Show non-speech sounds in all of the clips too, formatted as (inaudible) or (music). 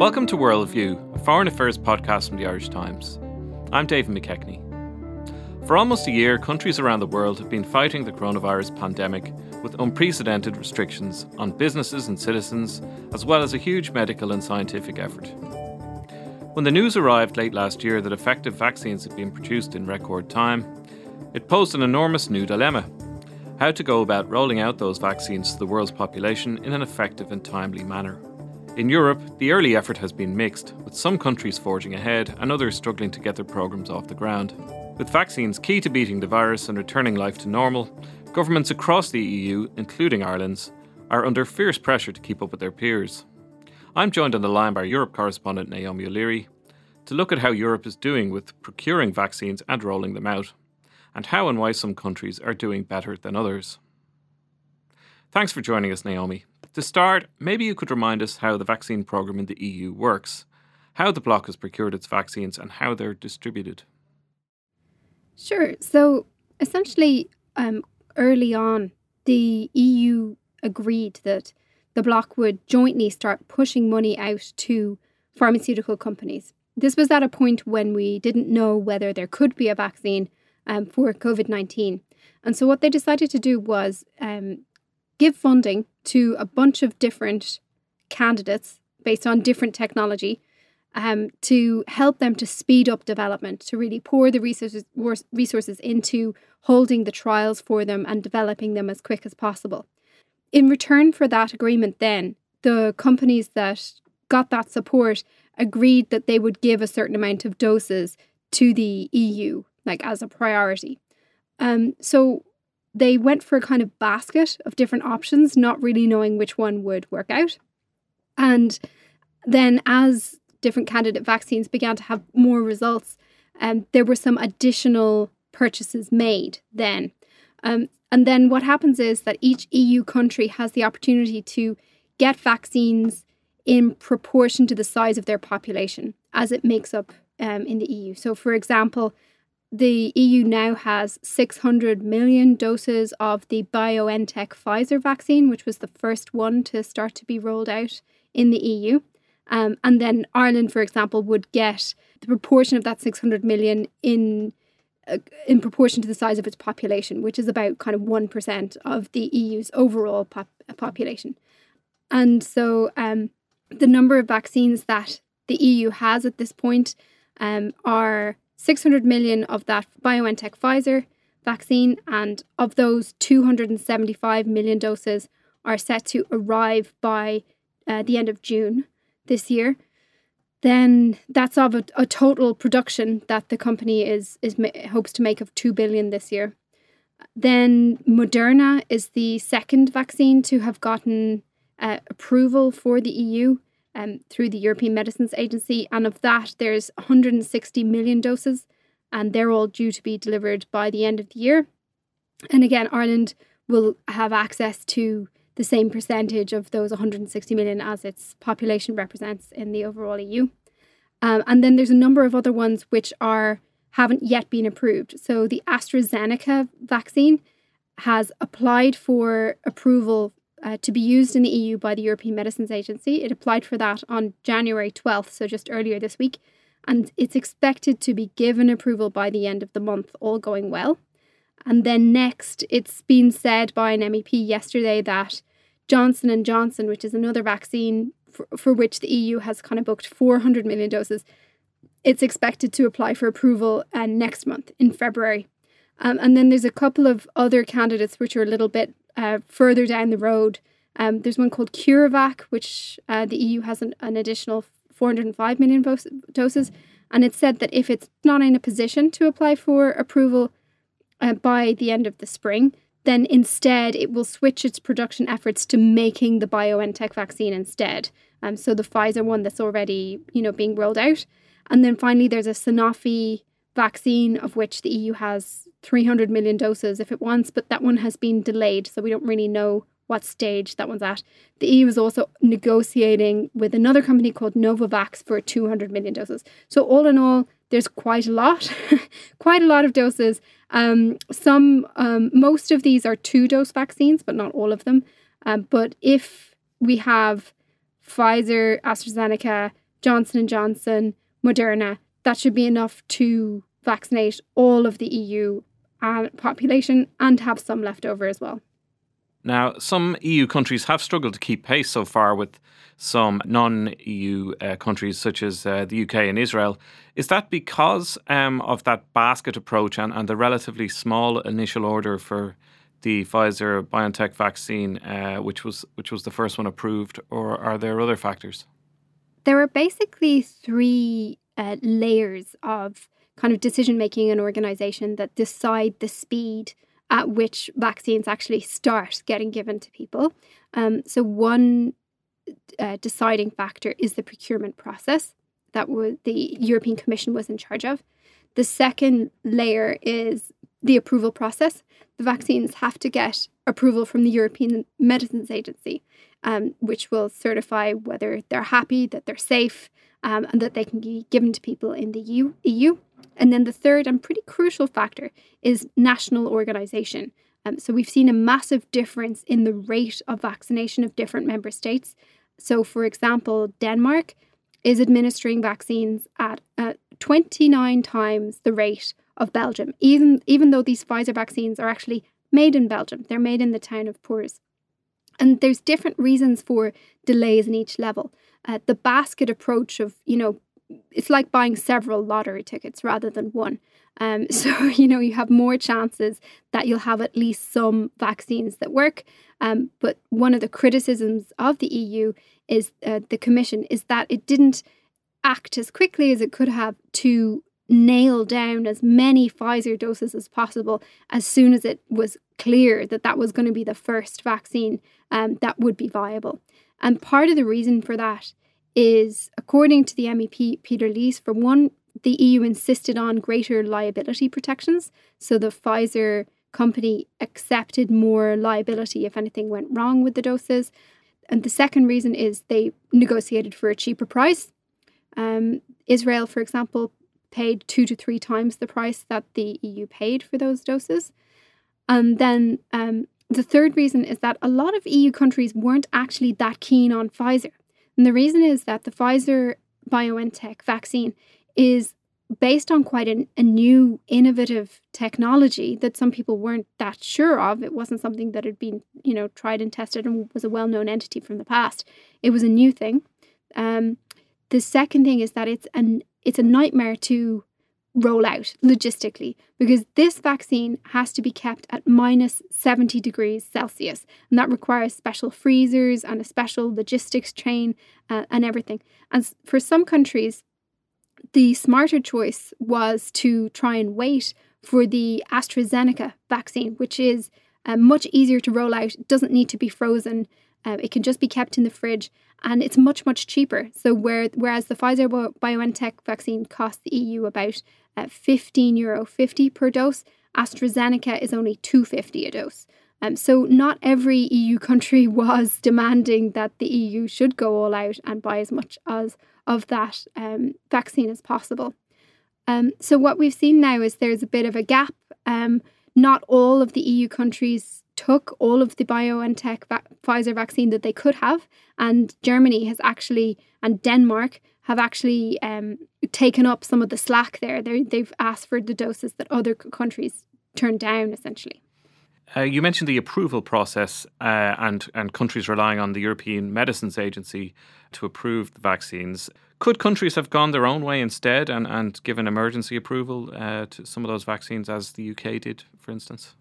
Welcome to Worldview, a foreign affairs podcast from the Irish Times. I'm David McKechnie. For almost a year, countries around the world have been fighting the coronavirus pandemic with unprecedented restrictions on businesses and citizens, as well as a huge medical and scientific effort. When the news arrived late last year that effective vaccines had been produced in record time, it posed an enormous new dilemma how to go about rolling out those vaccines to the world's population in an effective and timely manner. In Europe, the early effort has been mixed, with some countries forging ahead and others struggling to get their programs off the ground. With vaccines key to beating the virus and returning life to normal, governments across the EU, including Ireland's, are under fierce pressure to keep up with their peers. I'm joined on the line by Europe correspondent Naomi O'Leary to look at how Europe is doing with procuring vaccines and rolling them out and how and why some countries are doing better than others. Thanks for joining us, Naomi. To start, maybe you could remind us how the vaccine programme in the EU works, how the bloc has procured its vaccines, and how they're distributed. Sure. So essentially, um, early on, the EU agreed that the bloc would jointly start pushing money out to pharmaceutical companies. This was at a point when we didn't know whether there could be a vaccine um, for COVID 19. And so, what they decided to do was um, give funding to a bunch of different candidates based on different technology um, to help them to speed up development, to really pour the resources, resources into holding the trials for them and developing them as quick as possible. In return for that agreement, then, the companies that got that support agreed that they would give a certain amount of doses to the EU like as a priority. Um, so they went for a kind of basket of different options, not really knowing which one would work out. And then as different candidate vaccines began to have more results, um, there were some additional purchases made then. Um, and then what happens is that each EU country has the opportunity to get vaccines in proportion to the size of their population as it makes up um, in the EU. So, for example, the EU now has 600 million doses of the BioNTech Pfizer vaccine, which was the first one to start to be rolled out in the EU. Um, and then Ireland, for example, would get the proportion of that 600 million in uh, in proportion to the size of its population, which is about kind of 1% of the EU's overall pop- population. And so um, the number of vaccines that the EU has at this point um, are 600 million of that BioNTech Pfizer vaccine, and of those, 275 million doses are set to arrive by uh, the end of June this year. Then that's of a, a total production that the company is is hopes to make of two billion this year. Then Moderna is the second vaccine to have gotten uh, approval for the EU um, through the European Medicines Agency. And of that, there's 160 million doses, and they're all due to be delivered by the end of the year. And again, Ireland will have access to the same percentage of those 160 million as its population represents in the overall EU. Um, and then there's a number of other ones which are haven't yet been approved. So the AstraZeneca vaccine has applied for approval uh, to be used in the EU by the European Medicines Agency. It applied for that on January 12th, so just earlier this week, and it's expected to be given approval by the end of the month, all going well. And then next, it's been said by an MEP yesterday that Johnson and Johnson, which is another vaccine for, for which the EU has kind of booked 400 million doses, it's expected to apply for approval uh, next month in February. Um, and then there's a couple of other candidates which are a little bit uh, further down the road. Um, there's one called CureVac, which uh, the EU has an, an additional 405 million doses. And it's said that if it's not in a position to apply for approval uh, by the end of the spring, then instead it will switch its production efforts to making the BioNTech vaccine instead. Um, so the Pfizer one that's already, you know, being rolled out. And then finally, there's a Sanofi vaccine of which the EU has 300 million doses if it wants, but that one has been delayed, so we don't really know what stage that one's at. The EU is also negotiating with another company called Novavax for 200 million doses. So, all in all, there's quite a lot, (laughs) quite a lot of doses. Um, some, um, most of these are two dose vaccines, but not all of them. Um, but if we have Pfizer, AstraZeneca, Johnson and Johnson, Moderna, that should be enough to vaccinate all of the EU uh, population and have some left over as well. Now, some EU countries have struggled to keep pace so far with some non EU uh, countries such as uh, the UK and Israel. Is that because um, of that basket approach and, and the relatively small initial order for the Pfizer BioNTech vaccine, uh, which was which was the first one approved, or are there other factors? There are basically three uh, layers of kind of decision making and organization that decide the speed at which vaccines actually start getting given to people. Um, so, one uh, deciding factor is the procurement process that w- the European Commission was in charge of. The second layer is the approval process. The vaccines have to get approval from the European Medicines Agency, um, which will certify whether they're happy, that they're safe, um, and that they can be given to people in the EU. And then the third and pretty crucial factor is national organisation. Um, so we've seen a massive difference in the rate of vaccination of different member states. So, for example, Denmark is administering vaccines at uh, 29 times the rate of Belgium, even, even though these Pfizer vaccines are actually made in Belgium. They're made in the town of Puurs. And there's different reasons for delays in each level. Uh, the basket approach of, you know, it's like buying several lottery tickets rather than one. Um, (laughs) so, you know, you have more chances that you'll have at least some vaccines that work. Um, but one of the criticisms of the EU is uh, the Commission is that it didn't act as quickly as it could have to nail down as many Pfizer doses as possible as soon as it was clear that that was going to be the first vaccine um, that would be viable. And part of the reason for that is, according to the MEP Peter Liese, for one, the EU insisted on greater liability protections. So the Pfizer company accepted more liability if anything went wrong with the doses. And the second reason is they negotiated for a cheaper price. Um, Israel, for example, paid two to three times the price that the EU paid for those doses. And then um, the third reason is that a lot of EU countries weren't actually that keen on Pfizer. And the reason is that the Pfizer BioNTech vaccine is based on quite an, a new innovative technology that some people weren't that sure of. It wasn't something that had been, you know, tried and tested and was a well-known entity from the past. It was a new thing. Um, the second thing is that it's an it's a nightmare to roll out logistically because this vaccine has to be kept at minus 70 degrees Celsius and that requires special freezers and a special logistics chain uh, and everything. And for some countries, the smarter choice was to try and wait for the AstraZeneca vaccine, which is uh, much easier to roll out, doesn't need to be frozen. Uh, it can just be kept in the fridge and it's much, much cheaper. So, where, whereas the Pfizer BioNTech vaccine costs the EU about uh, 15 euro 50 per dose, AstraZeneca is only 250 a dose. Um, so, not every EU country (laughs) was demanding that the EU should go all out and buy as much as of that um, vaccine as possible. Um, so, what we've seen now is there's a bit of a gap. Um, not all of the EU countries took all of the BioNTech va- Pfizer vaccine that they could have, and Germany has actually, and Denmark have actually um, taken up some of the slack there. they they've asked for the doses that other countries turned down, essentially. Uh, you mentioned the approval process uh, and and countries relying on the European Medicines Agency to approve the vaccines. Could countries have gone their own way instead and, and given emergency approval uh, to some of those vaccines, as the UK did, for instance?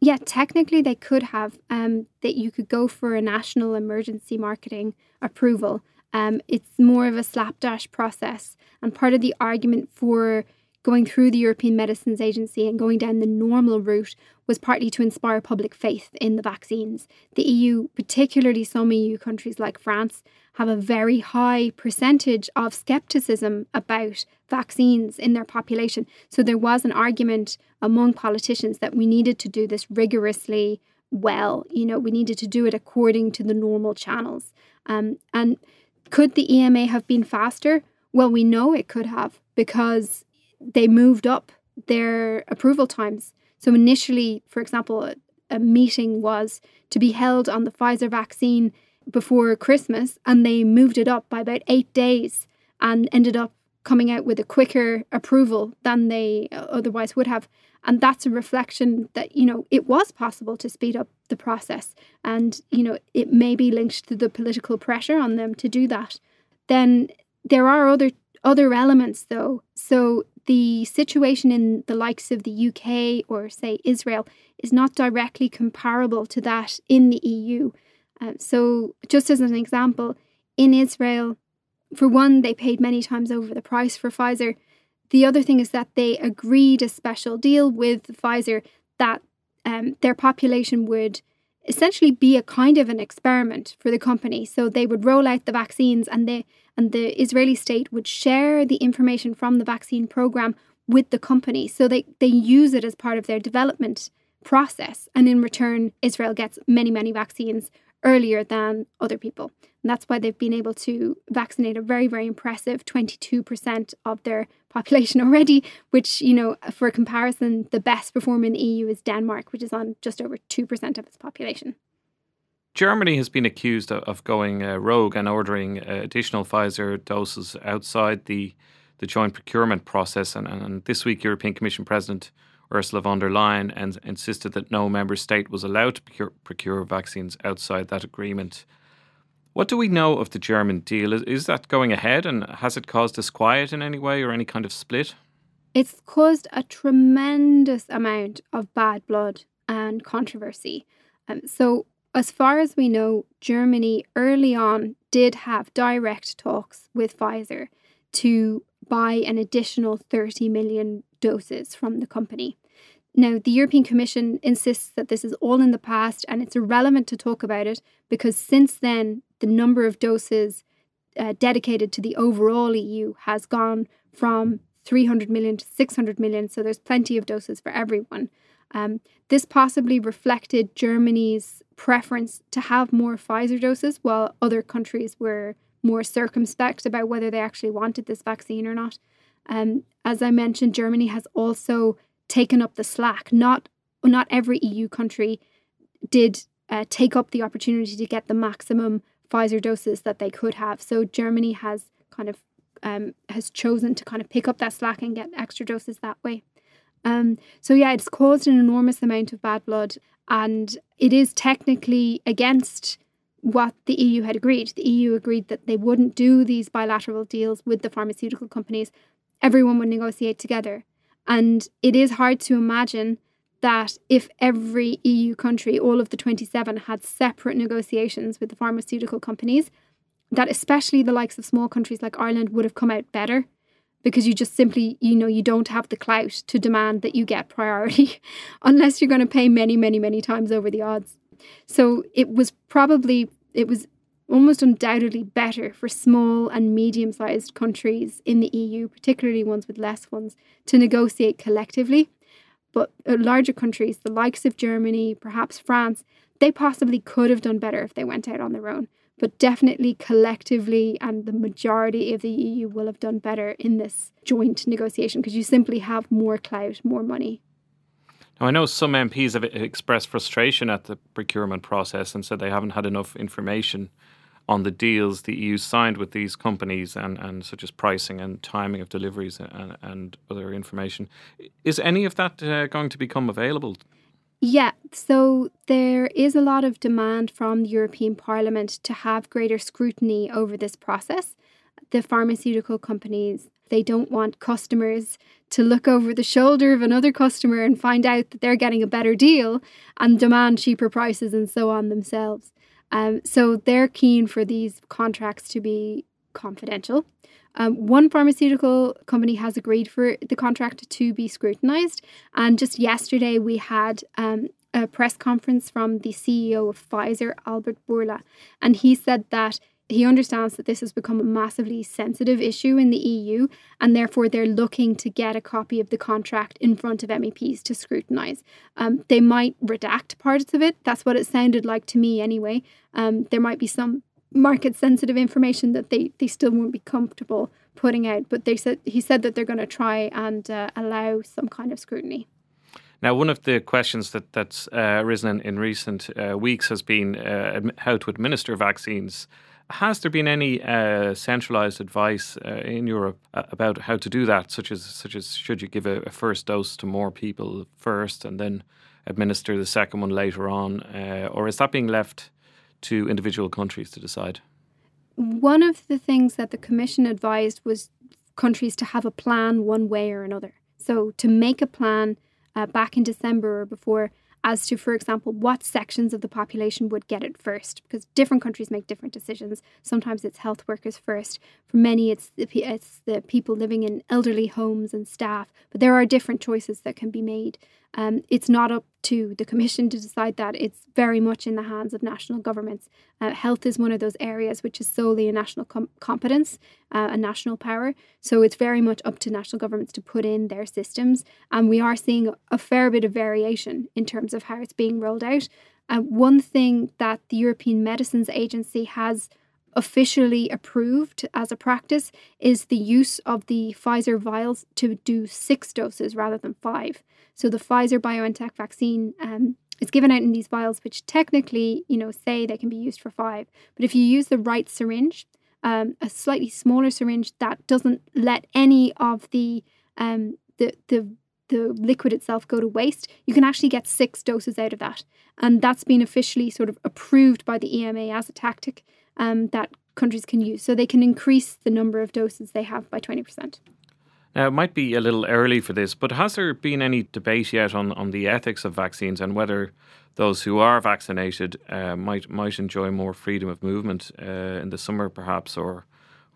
Yeah, technically they could have. Um, that you could go for a national emergency marketing approval. Um, it's more of a slapdash process, and part of the argument for going through the European Medicines Agency and going down the normal route was partly to inspire public faith in the vaccines. The EU, particularly some EU countries like France, have a very high percentage of skepticism about vaccines in their population. So there was an argument among politicians that we needed to do this rigorously well. You know, we needed to do it according to the normal channels. Um, and could the EMA have been faster? Well, we know it could have because they moved up their approval times. So initially, for example, a meeting was to be held on the Pfizer vaccine before Christmas, and they moved it up by about eight days and ended up coming out with a quicker approval than they otherwise would have. And that's a reflection that, you know, it was possible to speed up the process. And, you know, it may be linked to the political pressure on them to do that. Then there are other other elements though. So the situation in the likes of the UK or say Israel is not directly comparable to that in the EU. Um, so just as an example, in Israel, for one, they paid many times over the price for Pfizer. The other thing is that they agreed a special deal with Pfizer that um, their population would essentially be a kind of an experiment for the company. So they would roll out the vaccines and they and the Israeli state would share the information from the vaccine program with the company. So they, they use it as part of their development process. And in return, Israel gets many, many vaccines earlier than other people. And that's why they've been able to vaccinate a very, very impressive 22% of their (laughs) population already, which, you know, for comparison, the best performer in the EU is Denmark, which is on just over 2% of its population. Germany has been accused of going uh, rogue and ordering uh, additional Pfizer doses outside the, the joint procurement process. And, and this week, European Commission President Ursula von der Leyen and insisted that no member state was allowed to procure, procure vaccines outside that agreement. What do we know of the German deal? Is, is that going ahead and has it caused disquiet in any way or any kind of split? It's caused a tremendous amount of bad blood and controversy. Um, so, as far as we know, Germany early on did have direct talks with Pfizer to buy an additional 30 million doses from the company. Now, the European Commission insists that this is all in the past and it's irrelevant to talk about it because since then, the number of doses uh, dedicated to the overall EU has gone from 300 million to 600 million. So there's plenty of doses for everyone. Um, this possibly reflected Germany's preference to have more Pfizer doses, while other countries were more circumspect about whether they actually wanted this vaccine or not. Um, as I mentioned, Germany has also taken up the slack. Not not every EU country did uh, take up the opportunity to get the maximum Pfizer doses that they could have. So Germany has kind of um, has chosen to kind of pick up that slack and get extra doses that way. Um, so yeah, it's caused an enormous amount of bad blood, and it is technically against what the EU had agreed. The EU agreed that they wouldn't do these bilateral deals with the pharmaceutical companies. Everyone would negotiate together. And it is hard to imagine that if every EU country, all of the 27, had separate negotiations with the pharmaceutical companies, that especially the likes of small countries like Ireland would have come out better because you just simply, you know, you don't have the clout to demand that you get priority (laughs) unless you're going to pay many, many, many times over the odds. So it was probably, it was almost undoubtedly better for small and medium sized countries in the EU, particularly ones with less funds, to negotiate collectively. But uh, larger countries, the likes of Germany, perhaps France, they possibly could have done better if they went out on their own. But definitely collectively, and the majority of the EU will have done better in this joint negotiation because you simply have more clout, more money. Now, I know some MPs have expressed frustration at the procurement process and said they haven't had enough information on the deals the EU signed with these companies and, and such as pricing and timing of deliveries and, and other information. Is any of that uh, going to become available? Yeah, so there is a lot of demand from the European Parliament to have greater scrutiny over this process. The pharmaceutical companies, they don't want customers to look over the shoulder of another customer and find out that they're getting a better deal and demand cheaper prices and so on themselves. Um, so they're keen for these contracts to be confidential. Um, one pharmaceutical company has agreed for the contract to be scrutinized. And just yesterday, we had um, a press conference from the CEO of Pfizer, Albert Bourla, and he said that he understands that this has become a massively sensitive issue in the EU, and therefore they're looking to get a copy of the contract in front of MEPs to scrutinise. Um, they might redact parts of it. That's what it sounded like to me, anyway. Um, there might be some market sensitive information that they, they still won't be comfortable putting out, but they said he said that they're going to try and uh, allow some kind of scrutiny. Now, one of the questions that, that's uh, arisen in, in recent uh, weeks has been uh, how to administer vaccines. Has there been any uh, centralized advice uh, in Europe uh, about how to do that, such as such as should you give a, a, first dose to more people first and then administer the second one later on, or is that being left to individual countries to decide? One of the things that the Commission advised was countries to have a plan one way or another. So to make a plan uh, back in December or before as to, for example, what sections of the population would get it first, because different countries make different decisions. Sometimes it's health workers first. For many, it's the, it's the people living in elderly homes and staff. But there are different choices that can be made. Um, it's not up to the Commission to decide that. It's very much in the hands of national governments. Uh, health is one of those areas which is solely a national com- competence, uh, a national power. So it's very much up to national governments to put in their systems. And we are seeing a fair bit of variation in terms of how it's being rolled out. Uh, one thing that the European Medicines Agency has officially approved as a practice is the use of the Pfizer vials to do six doses rather than five. So the Pfizer BioNTech vaccine um, is given out in these vials, which technically, you know, say they can be used for five. But if you use the right syringe, um, a slightly smaller syringe that doesn't let any of the um, the the the liquid itself go to waste, you can actually get six doses out of that. And that's been officially sort of approved by the EMA as a tactic um, that countries can use. So they can increase the number of doses they have by 20%. Now, it might be a little early for this, but has there been any debate yet on, on the ethics of vaccines and whether those who are vaccinated uh, might might enjoy more freedom of movement uh, in the summer, perhaps, or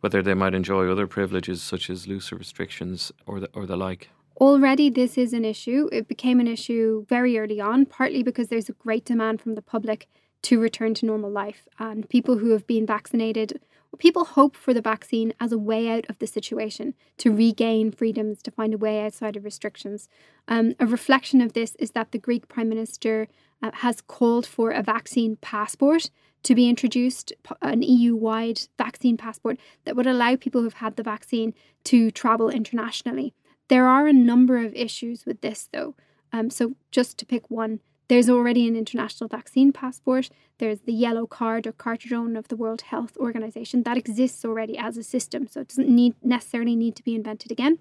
whether they might enjoy other privileges such as looser restrictions or the, or the like? Already, this is an issue. It became an issue very early on, partly because there's a great demand from the public to return to normal life. And people who have been vaccinated, people hope for the vaccine as a way out of the situation, to regain freedoms, to find a way outside of restrictions. Um, a reflection of this is that the Greek Prime Minister uh, has called for a vaccine passport to be introduced, an EU wide vaccine passport that would allow people who've had the vaccine to travel internationally. There are a number of issues with this, though. Um, so, just to pick one, there's already an international vaccine passport. There's the yellow card or cartridge of the World Health Organization that exists already as a system, so it doesn't need necessarily need to be invented again.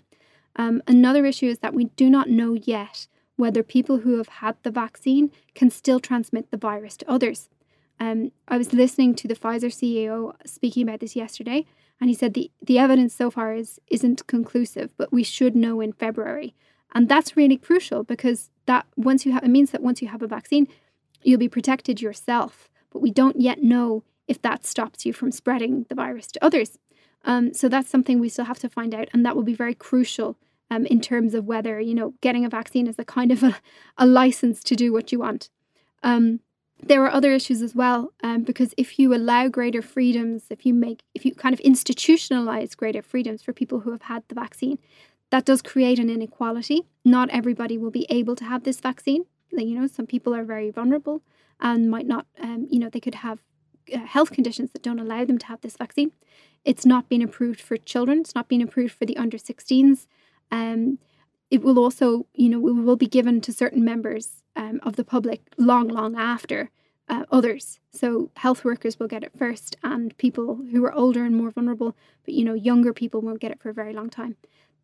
Um, another issue is that we do not know yet whether people who have had the vaccine can still transmit the virus to others. Um, I was listening to the Pfizer CEO speaking about this yesterday, and he said the, the evidence so far is isn't conclusive, but we should know in February. And that's really crucial because that once you have it means that once you have a vaccine, you'll be protected yourself. But we don't yet know if that stops you from spreading the virus to others. Um, so that's something we still have to find out, and that will be very crucial um, in terms of whether you know getting a vaccine is a kind of a, a license to do what you want. Um, there are other issues as well, um, because if you allow greater freedoms, if you make, if you kind of institutionalize greater freedoms for people who have had the vaccine, that does create an inequality. Not everybody will be able to have this vaccine. You know, some people are very vulnerable and might not, um, you know, they could have uh, health conditions that don't allow them to have this vaccine. It's not been approved for children. It's not been approved for the under 16s. Um, it will also, you know, it will be given to certain members um, of the public long, long after uh, others. So health workers will get it first, and people who are older and more vulnerable, but you know, younger people won't get it for a very long time.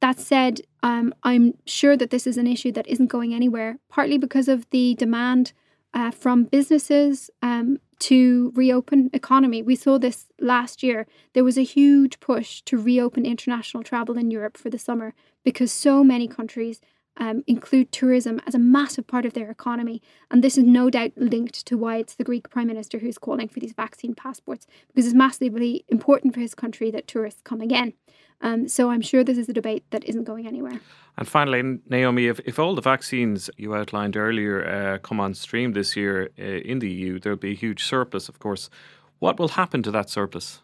That said, um, I'm sure that this is an issue that isn't going anywhere, partly because of the demand uh, from businesses um, to reopen economy. We saw this last year. There was a huge push to reopen international travel in Europe for the summer because so many countries um, include tourism as a massive part of their economy. And this is no doubt linked to why it's the Greek Prime Minister who's calling for these vaccine passports, because it's massively important for his country that tourists come again. Um, so I'm sure this is a debate that isn't going anywhere. And finally, Naomi, if, if all the vaccines you outlined earlier uh, come on stream this year uh, in the EU, there'll be a huge surplus, of course. What will happen to that surplus?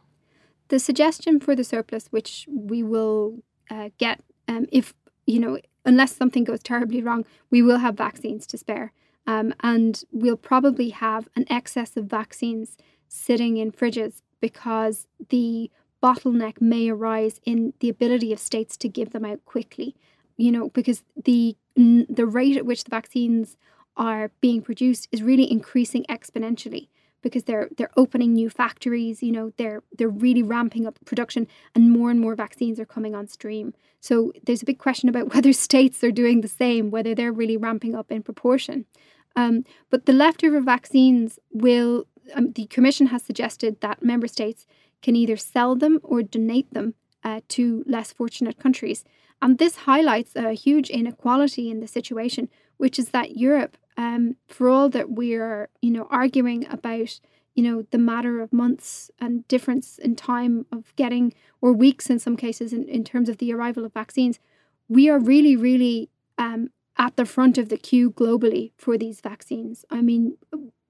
The suggestion for the surplus, which we will uh, get um, if, you know, unless something goes terribly wrong, we will have vaccines to spare. Um, and we'll probably have an excess of vaccines sitting in fridges because the bottleneck may arise in the ability of states to give them out quickly. you know, because the the rate at which the vaccines are being produced is really increasing exponentially because they're they're opening new factories you know they're they're really ramping up production and more and more vaccines are coming on stream so there's a big question about (laughs) whether states are doing the same whether they're really ramping up in proportion um, but the leftover vaccines will um, the commission has suggested that member states can either sell them or donate them uh, to less fortunate countries and this highlights a huge inequality in the situation which is that Europe um, for all that we're, you know, arguing about, you know, the matter of months and difference in time of getting, or weeks in some cases, in, in terms of the arrival of vaccines, we are really, really um, at the front of the queue globally for these vaccines. I mean,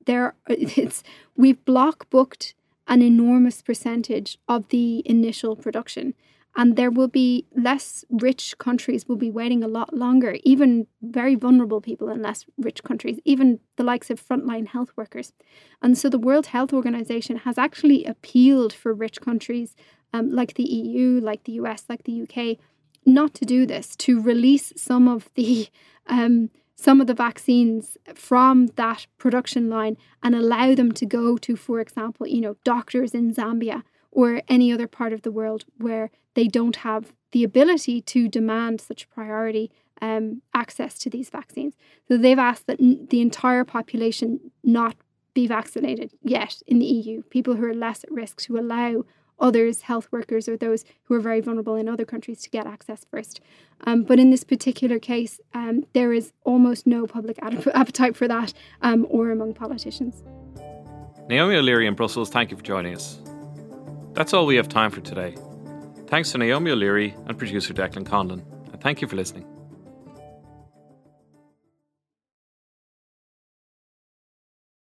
there (laughs) it's we've block booked an enormous percentage of the initial production. And there will be less rich countries will be waiting a lot longer even very vulnerable people in less rich countries even the likes of frontline health workers. And so the world health organization has actually appealed for rich countries um, like the eu like the us like the uk not to do this to release some of the (laughs) um, some of the vaccines from that production line and allow them to go to for example you know doctors in zambia or any other part of the world where they don't have the ability to demand such priority um, access to these vaccines. So they've asked that n- the entire population not be vaccinated yet in the EU, people who are less at risk, to allow others, health workers, or those who are very vulnerable in other countries to get access first. Um, but in this particular case, um, there is almost no public ad- (laughs) appetite for that um, or among politicians. Naomi O'Leary in Brussels, thank you for joining us. That's all we have time for today. Thanks to Naomi O'Leary and producer Declan Conlon, and thank you for listening.